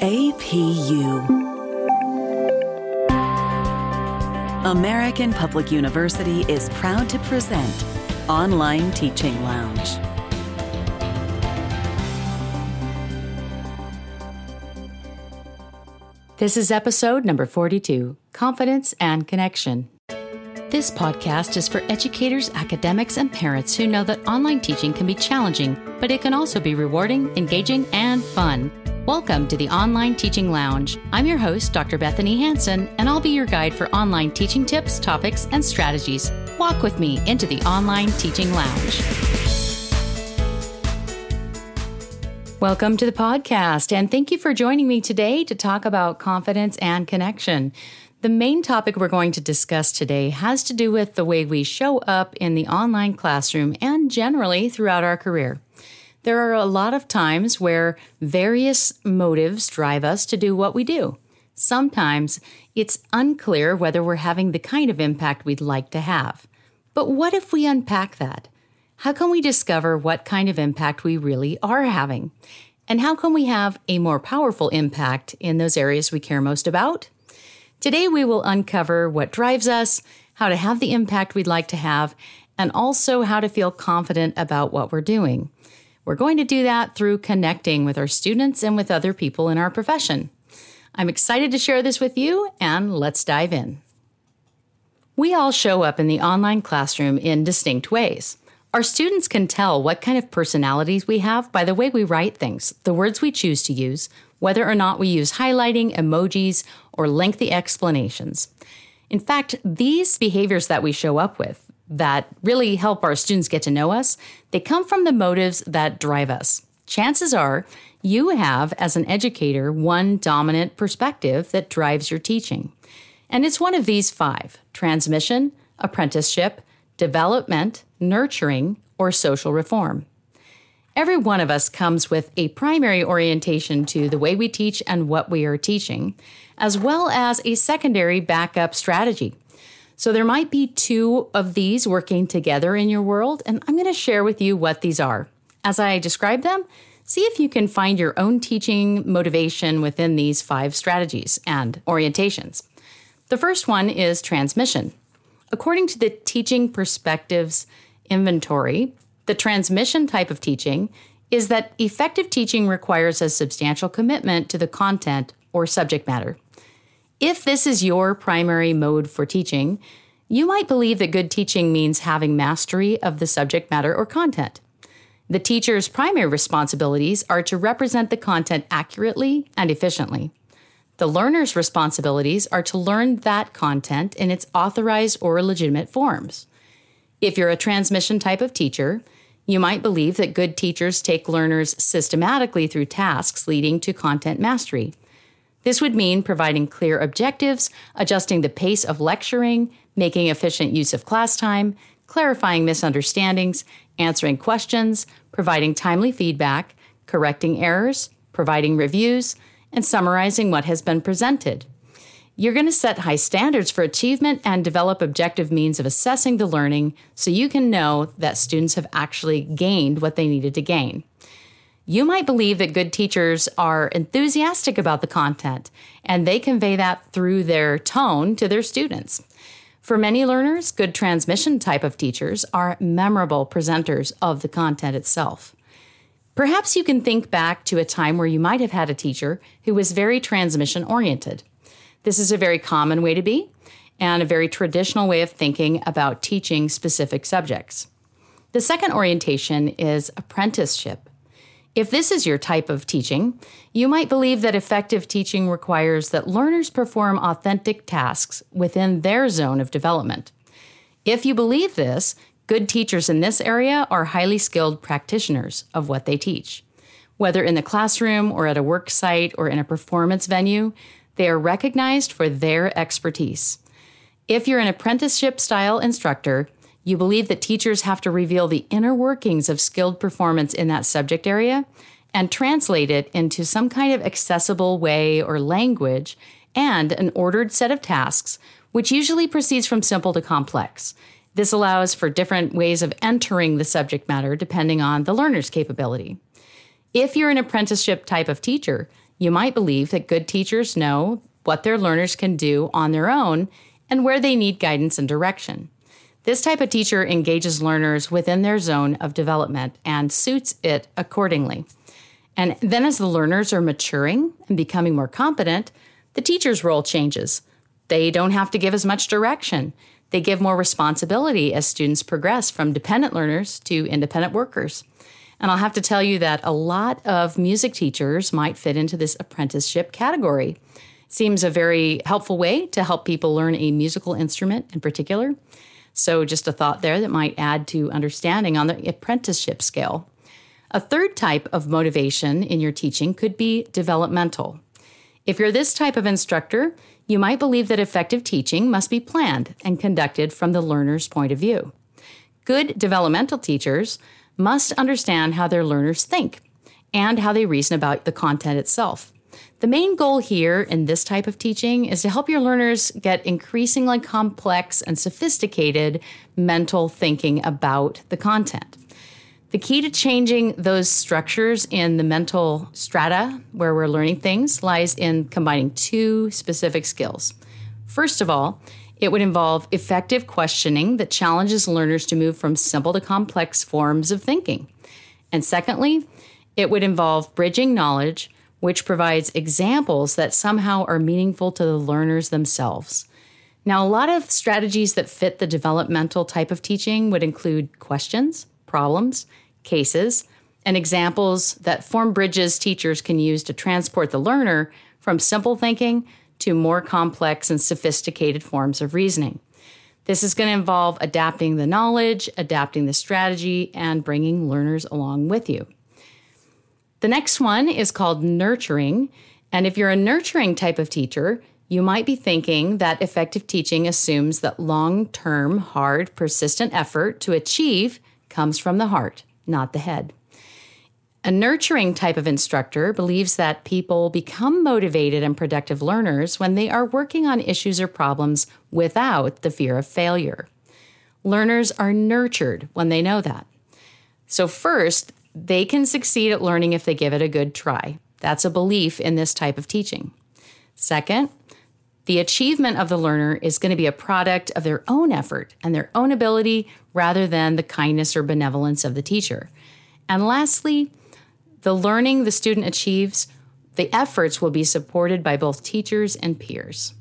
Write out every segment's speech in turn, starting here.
APU. American Public University is proud to present Online Teaching Lounge. This is episode number 42 Confidence and Connection. This podcast is for educators, academics, and parents who know that online teaching can be challenging, but it can also be rewarding, engaging, and fun. Welcome to the Online Teaching Lounge. I'm your host, Dr. Bethanie Hansen, and I'll be your guide for online teaching tips, topics, and strategies. Walk with me into the Online Teaching Lounge. Welcome to the podcast, and thank you for joining me today to talk about confidence and connection. The main topic we're going to discuss today has to do with the way we show up in the online classroom and generally throughout our career. There are a lot of times where various motives drive us to do what we do. Sometimes it's unclear whether we're having the kind of impact we'd like to have. But what if we unpack that? How can we discover what kind of impact we really are having? And how can we have a more powerful impact in those areas we care most about? Today, we will uncover what drives us, how to have the impact we'd like to have, and also how to feel confident about what we're doing. We're going to do that through connecting with our students and with other people in our profession. I'm excited to share this with you, and let's dive in. We all show up in the online classroom in distinct ways. Our students can tell what kind of personalities we have by the way we write things, the words we choose to use, whether or not we use highlighting, emojis, or lengthy explanations. In fact, these behaviors that we show up with, that really help our students get to know us, they come from the motives that drive us. Chances are you have, as an educator, one dominant perspective that drives your teaching. And it's one of these five transmission, apprenticeship, development, nurturing, or social reform. Every one of us comes with a primary orientation to the way we teach and what we are teaching, as well as a secondary backup strategy. So there might be two of these working together in your world, and I'm going to share with you what these are. As I describe them, see if you can find your own teaching motivation within these five strategies and orientations. The first one is transmission. According to the Teaching Perspectives Inventory, the transmission type of teaching is that effective teaching requires a substantial commitment to the content or subject matter. If this is your primary mode for teaching, you might believe that good teaching means having mastery of the subject matter or content. The teacher's primary responsibilities are to represent the content accurately and efficiently. The learner's responsibilities are to learn that content in its authorized or legitimate forms. If you're a transmission type of teacher, you might believe that good teachers take learners systematically through tasks leading to content mastery. This would mean providing clear objectives, adjusting the pace of lecturing, making efficient use of class time, clarifying misunderstandings, answering questions, providing timely feedback, correcting errors, providing reviews, and summarizing what has been presented. You're going to set high standards for achievement and develop objective means of assessing the learning so you can know that students have actually gained what they needed to gain. You might believe that good teachers are enthusiastic about the content, and they convey that through their tone to their students. For many learners, good transmission type of teachers are memorable presenters of the content itself. Perhaps you can think back to a time where you might have had a teacher who was very transmission oriented. This is a very common way to be and a very traditional way of thinking about teaching specific subjects. The second orientation is apprenticeship. If this is your type of teaching, you might believe that effective teaching requires that learners perform authentic tasks within their zone of development. If you believe this, good teachers in this area are highly skilled practitioners of what they teach. Whether in the classroom or at a work site or in a performance venue, they are recognized for their expertise. If you're an apprenticeship style instructor, you believe that teachers have to reveal the inner workings of skilled performance in that subject area and translate it into some kind of accessible way or language and an ordered set of tasks, which usually proceeds from simple to complex. This allows for different ways of entering the subject matter depending on the learner's capability. If you're an apprenticeship type of teacher, You might believe that good teachers know what their learners can do on their own and where they need guidance and direction. This type of teacher engages learners within their zone of development and suits it accordingly. And then, as the learners are maturing and becoming more competent, the teacher's role changes. They don't have to give as much direction. They give more responsibility as students progress from dependent learners to independent workers. And I'll have to tell you that a lot of music teachers might fit into this apprenticeship category. Seems a very helpful way to help people learn a musical instrument in particular. So, just a thought there that might add to understanding on the apprenticeship scale. A third type of motivation in your teaching could be developmental. If you're this type of instructor, you might believe that effective teaching must be planned and conducted from the learner's point of view. Good developmental teachers must understand how their learners think and how they reason about the content itself. The main goal here in this type of teaching is to help your learners get increasingly complex and sophisticated mental thinking about the content. The key to changing those structures in the mental strata where we're learning things lies in combining two specific skills. First of all, it would involve effective questioning that challenges learners to move from simple to complex forms of thinking. And secondly, it would involve bridging knowledge which provides examples that somehow are meaningful to the learners themselves. Now, a lot of strategies that fit the developmental type of teaching would include questions, problems, cases, and examples that form bridges teachers can use to transport the learner from simple thinking to more complex and sophisticated forms of reasoning. This is going to involve adapting the knowledge, adapting the strategy, and bringing learners along with you. The next one is called nurturing. And if you're a nurturing type of teacher, you might be thinking that effective teaching assumes that long term, hard, persistent effort to achieve comes from the heart, not the head. A nurturing type of instructor believes that people become motivated and productive learners when they are working on issues or problems without the fear of failure. Learners are nurtured when they know that. So, first, they can succeed at learning if they give it a good try. That's a belief in this type of teaching. Second, the achievement of the learner is going to be a product of their own effort and their own ability rather than the kindness or benevolence of the teacher. And lastly, the learning the student achieves, the efforts will be supported by both teachers and peers.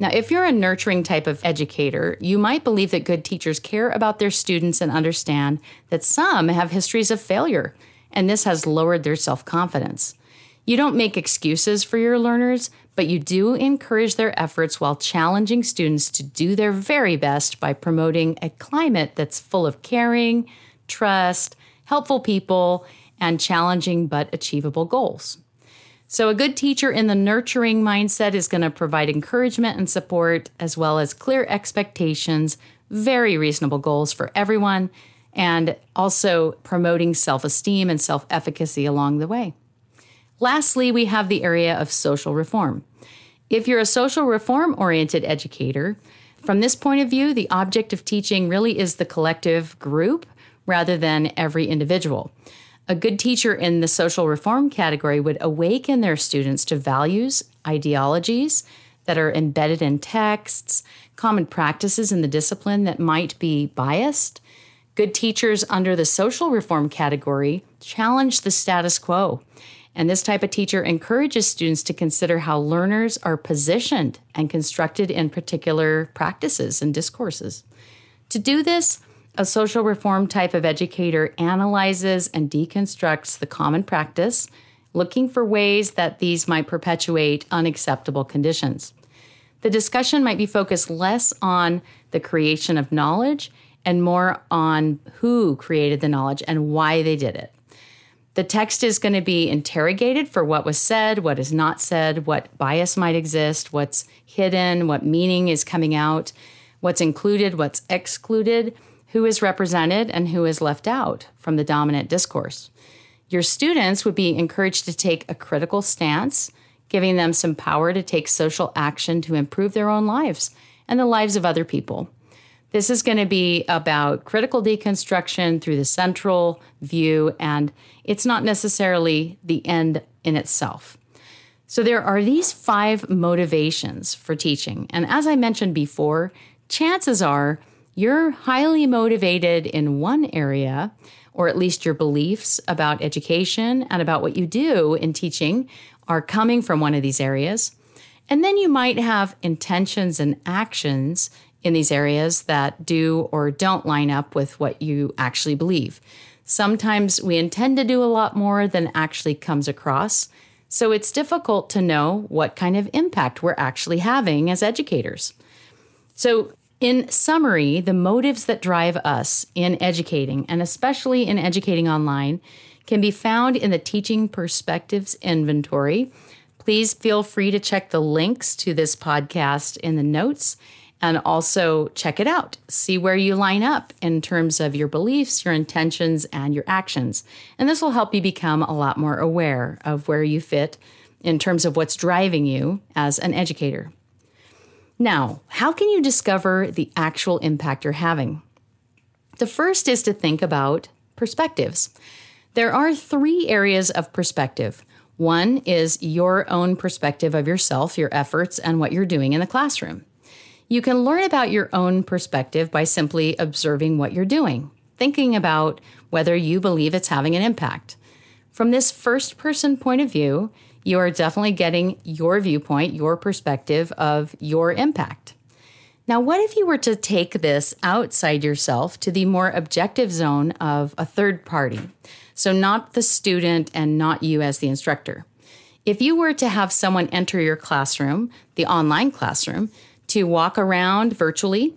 Now, if you're a nurturing type of educator, you might believe that good teachers care about their students and understand that some have histories of failure, and this has lowered their self confidence. You don't make excuses for your learners, but you do encourage their efforts while challenging students to do their very best by promoting a climate that's full of caring, trust, helpful people, and challenging but achievable goals. So, a good teacher in the nurturing mindset is going to provide encouragement and support, as well as clear expectations, very reasonable goals for everyone, and also promoting self esteem and self efficacy along the way. Lastly, we have the area of social reform. If you're a social reform oriented educator, from this point of view, the object of teaching really is the collective group rather than every individual. A good teacher in the social reform category would awaken their students to values, ideologies that are embedded in texts, common practices in the discipline that might be biased. Good teachers under the social reform category challenge the status quo. And this type of teacher encourages students to consider how learners are positioned and constructed in particular practices and discourses. To do this, a social reform type of educator analyzes and deconstructs the common practice, looking for ways that these might perpetuate unacceptable conditions. The discussion might be focused less on the creation of knowledge and more on who created the knowledge and why they did it. The text is going to be interrogated for what was said, what is not said, what bias might exist, what's hidden, what meaning is coming out, what's included, what's excluded who is represented and who is left out from the dominant discourse. Your students would be encouraged to take a critical stance, giving them some power to take social action to improve their own lives and the lives of other people. This is going to be about critical deconstruction through the central view, and it's not necessarily the end in itself. So, there are these five motivations for teaching. And as I mentioned before, chances are you're highly motivated in one area, or at least your beliefs about education and about what you do in teaching are coming from one of these areas. And then you might have intentions and actions in these areas that do or don't line up with what you actually believe. Sometimes we intend to do a lot more than actually comes across. So it's difficult to know what kind of impact we're actually having as educators. So, in summary, the motives that drive us in educating, and especially in educating online, can be found in the Teaching Perspectives Inventory. Please feel free to check the links to this podcast in the notes and also check it out. See where you line up in terms of your beliefs, your intentions, and your actions. And this will help you become a lot more aware of where you fit in terms of what's driving you as an educator. Now, how can you discover the actual impact you're having? The first is to think about perspectives. There are three areas of perspective. One is your own perspective of yourself, your efforts, and what you're doing in the classroom. You can learn about your own perspective by simply observing what you're doing, thinking about whether you believe it's having an impact. From this first person point of view, you are definitely getting your viewpoint, your perspective of your impact. Now, what if you were to take this outside yourself to the more objective zone of a third party? So, not the student and not you as the instructor. If you were to have someone enter your classroom, the online classroom, to walk around virtually,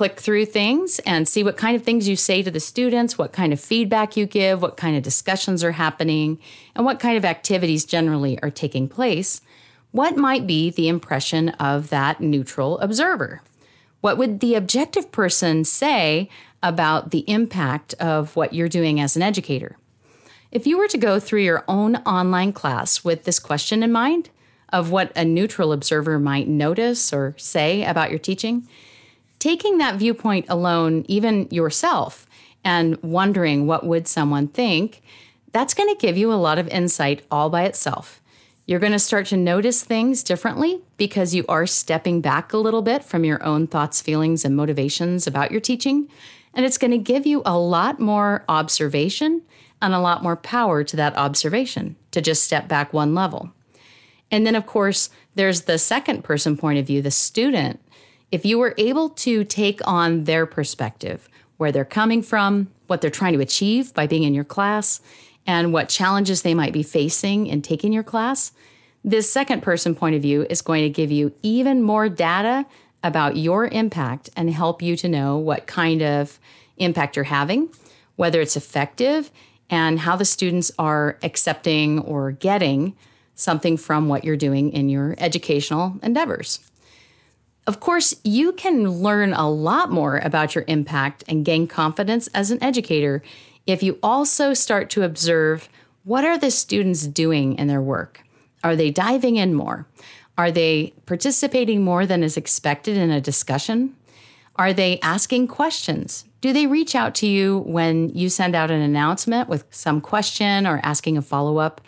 click through things, and see what kind of things you say to the students, what kind of feedback you give, what kind of discussions are happening, and what kind of activities generally are taking place, what might be the impression of that neutral observer? What would the objective person say about the impact of what you're doing as an educator? If you were to go through your own online class with this question in mind, of what a neutral observer might notice or say about your teaching, taking that viewpoint alone, even yourself, and wondering what would someone think, that's going to give you a lot of insight all by itself. You're going to start to notice things differently because you are stepping back a little bit from your own thoughts, feelings, and motivations about your teaching. And it's going to give you a lot more observation and a lot more power to that observation to just step back one level. And then, of course, there's the second person point of view, the student. If you were able to take on their perspective, where they're coming from, what they're trying to achieve by being in your class, and what challenges they might be facing in taking your class, this second person point of view is going to give you even more data about your impact and help you to know what kind of impact you're having, whether it's effective, and how the students are accepting or getting something from what you're doing in your educational endeavors. Of course, you can learn a lot more about your impact and gain confidence as an educator if you also start to observe what are the students doing in their work? Are they diving in more? Are they participating more than is expected in a discussion? Are they asking questions? Do they reach out to you when you send out an announcement with some question or asking a follow up?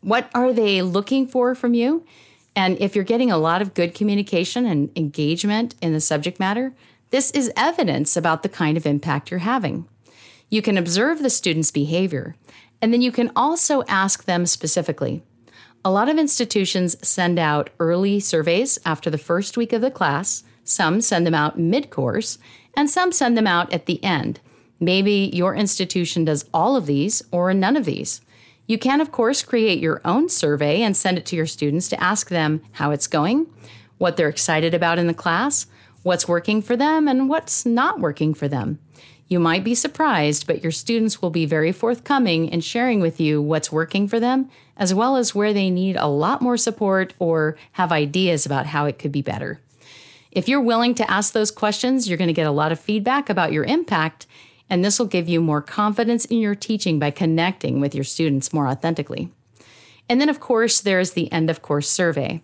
What are they looking for from you? And if you're getting a lot of good communication and engagement in the subject matter, this is evidence about the kind of impact you're having. You can observe the student's behavior, and then you can also ask them specifically. A lot of institutions send out early surveys after the first week of the class, some send them out mid course, and some send them out at the end. Maybe your institution does all of these or none of these. You can, of course, create your own survey and send it to your students to ask them how it's going, what they're excited about in the class, what's working for them, and what's not working for them. You might be surprised, but your students will be very forthcoming in sharing with you what's working for them, as well as where they need a lot more support or have ideas about how it could be better. If you're willing to ask those questions, you're going to get a lot of feedback about your impact and this will give you more confidence in your teaching by connecting with your students more authentically. And then, of course, there's the end of course survey.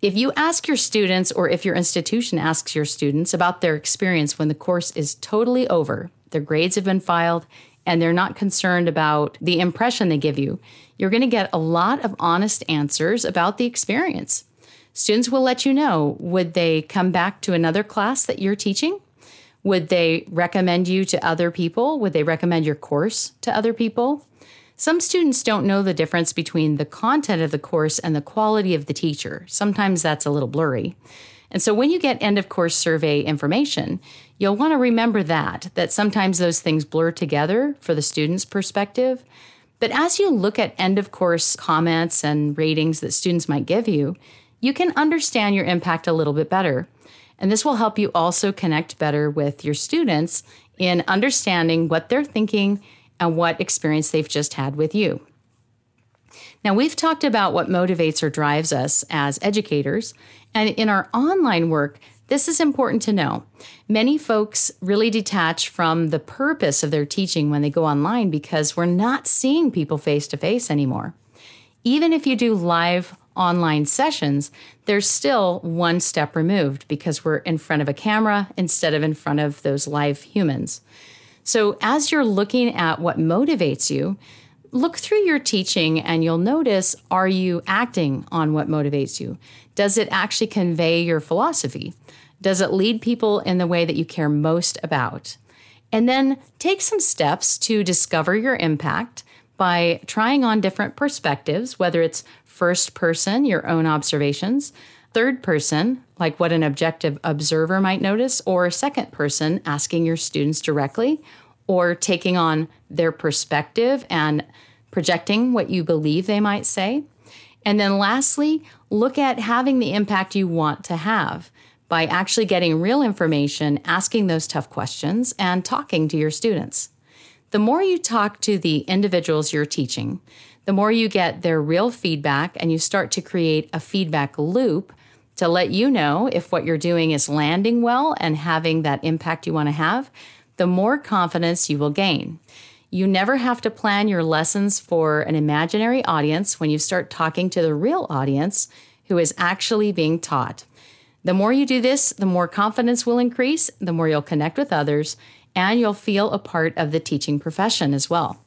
If you ask your students, or if your institution asks your students about their experience when the course is totally over, their grades have been filed, and they're not concerned about the impression they give you, you're going to get a lot of honest answers about the experience. Students will let you know would they come back to another class that you're teaching? Would they recommend you to other people? Would they recommend your course to other people? Some students don't know the difference between the content of the course and the quality of the teacher. Sometimes that's a little blurry. And so when you get end of course survey information, you'll want to remember that, that sometimes those things blur together for the student's perspective. But as you look at end of course comments and ratings that students might give you, you can understand your impact a little bit better. And this will help you also connect better with your students in understanding what they're thinking and what experience they've just had with you. Now, we've talked about what motivates or drives us as educators, and in our online work, this is important to know. Many folks really detach from the purpose of their teaching when they go online because we're not seeing people face to face anymore. Even if you do live online sessions, they're still one step removed because we're in front of a camera instead of in front of those live humans. So, as you're looking at what motivates you, look through your teaching and you'll notice are you acting on what motivates you? Does it actually convey your philosophy? Does it lead people in the way that you care most about? And then take some steps to discover your impact by trying on different perspectives, whether it's first person, your own observations, third person, like what an objective observer might notice, or second person, asking your students directly, or taking on their perspective and projecting what you believe they might say. And then lastly, look at having the impact you want to have by actually getting real information, asking those tough questions, and talking to your students. The more you talk to the individuals you're teaching, the more you get their real feedback and you start to create a feedback loop to let you know if what you're doing is landing well and having that impact you want to have, the more confidence you will gain. You never have to plan your lessons for an imaginary audience when you start talking to the real audience who is actually being taught. The more you do this, the more confidence will increase, the more you'll connect with others, and you'll feel a part of the teaching profession as well.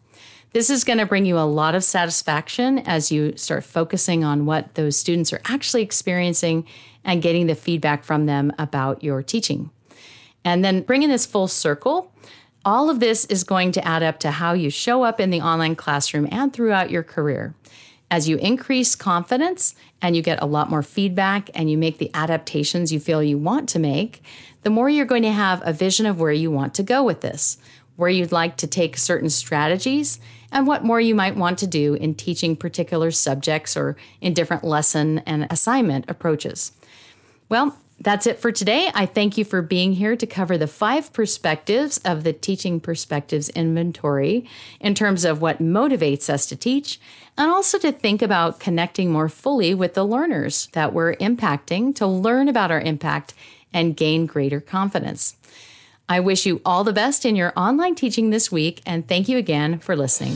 This is going to bring you a lot of satisfaction as you start focusing on what those students are actually experiencing and getting the feedback from them about your teaching. And then bringing this full circle, all of this is going to add up to how you show up in the online classroom and throughout your career. As you increase confidence and you get a lot more feedback and you make the adaptations you feel you want to make, the more you're going to have a vision of where you want to go with this, where you'd like to take certain strategies, and what more you might want to do in teaching particular subjects or in different lesson and assignment approaches. Well, that's it for today. I thank you for being here to cover the five perspectives of the Teaching Perspectives Inventory in terms of what motivates us to teach, and also to think about connecting more fully with the learners that we're impacting to learn about our impact and gain greater confidence. I wish you all the best in your online teaching this week, and thank you again for listening.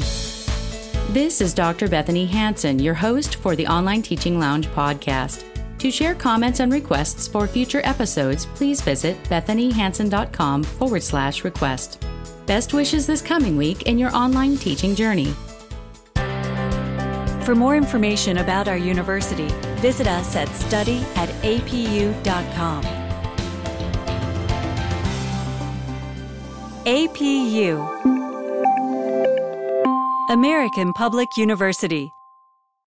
This is Dr. Bethanie Hansen, your host for the Online Teaching Lounge podcast. To share comments and requests for future episodes, please visit bethaniehansen.com forward slash request. Best wishes this coming week in your online teaching journey. For more information about our university, visit us at study at apu.com. APU American Public University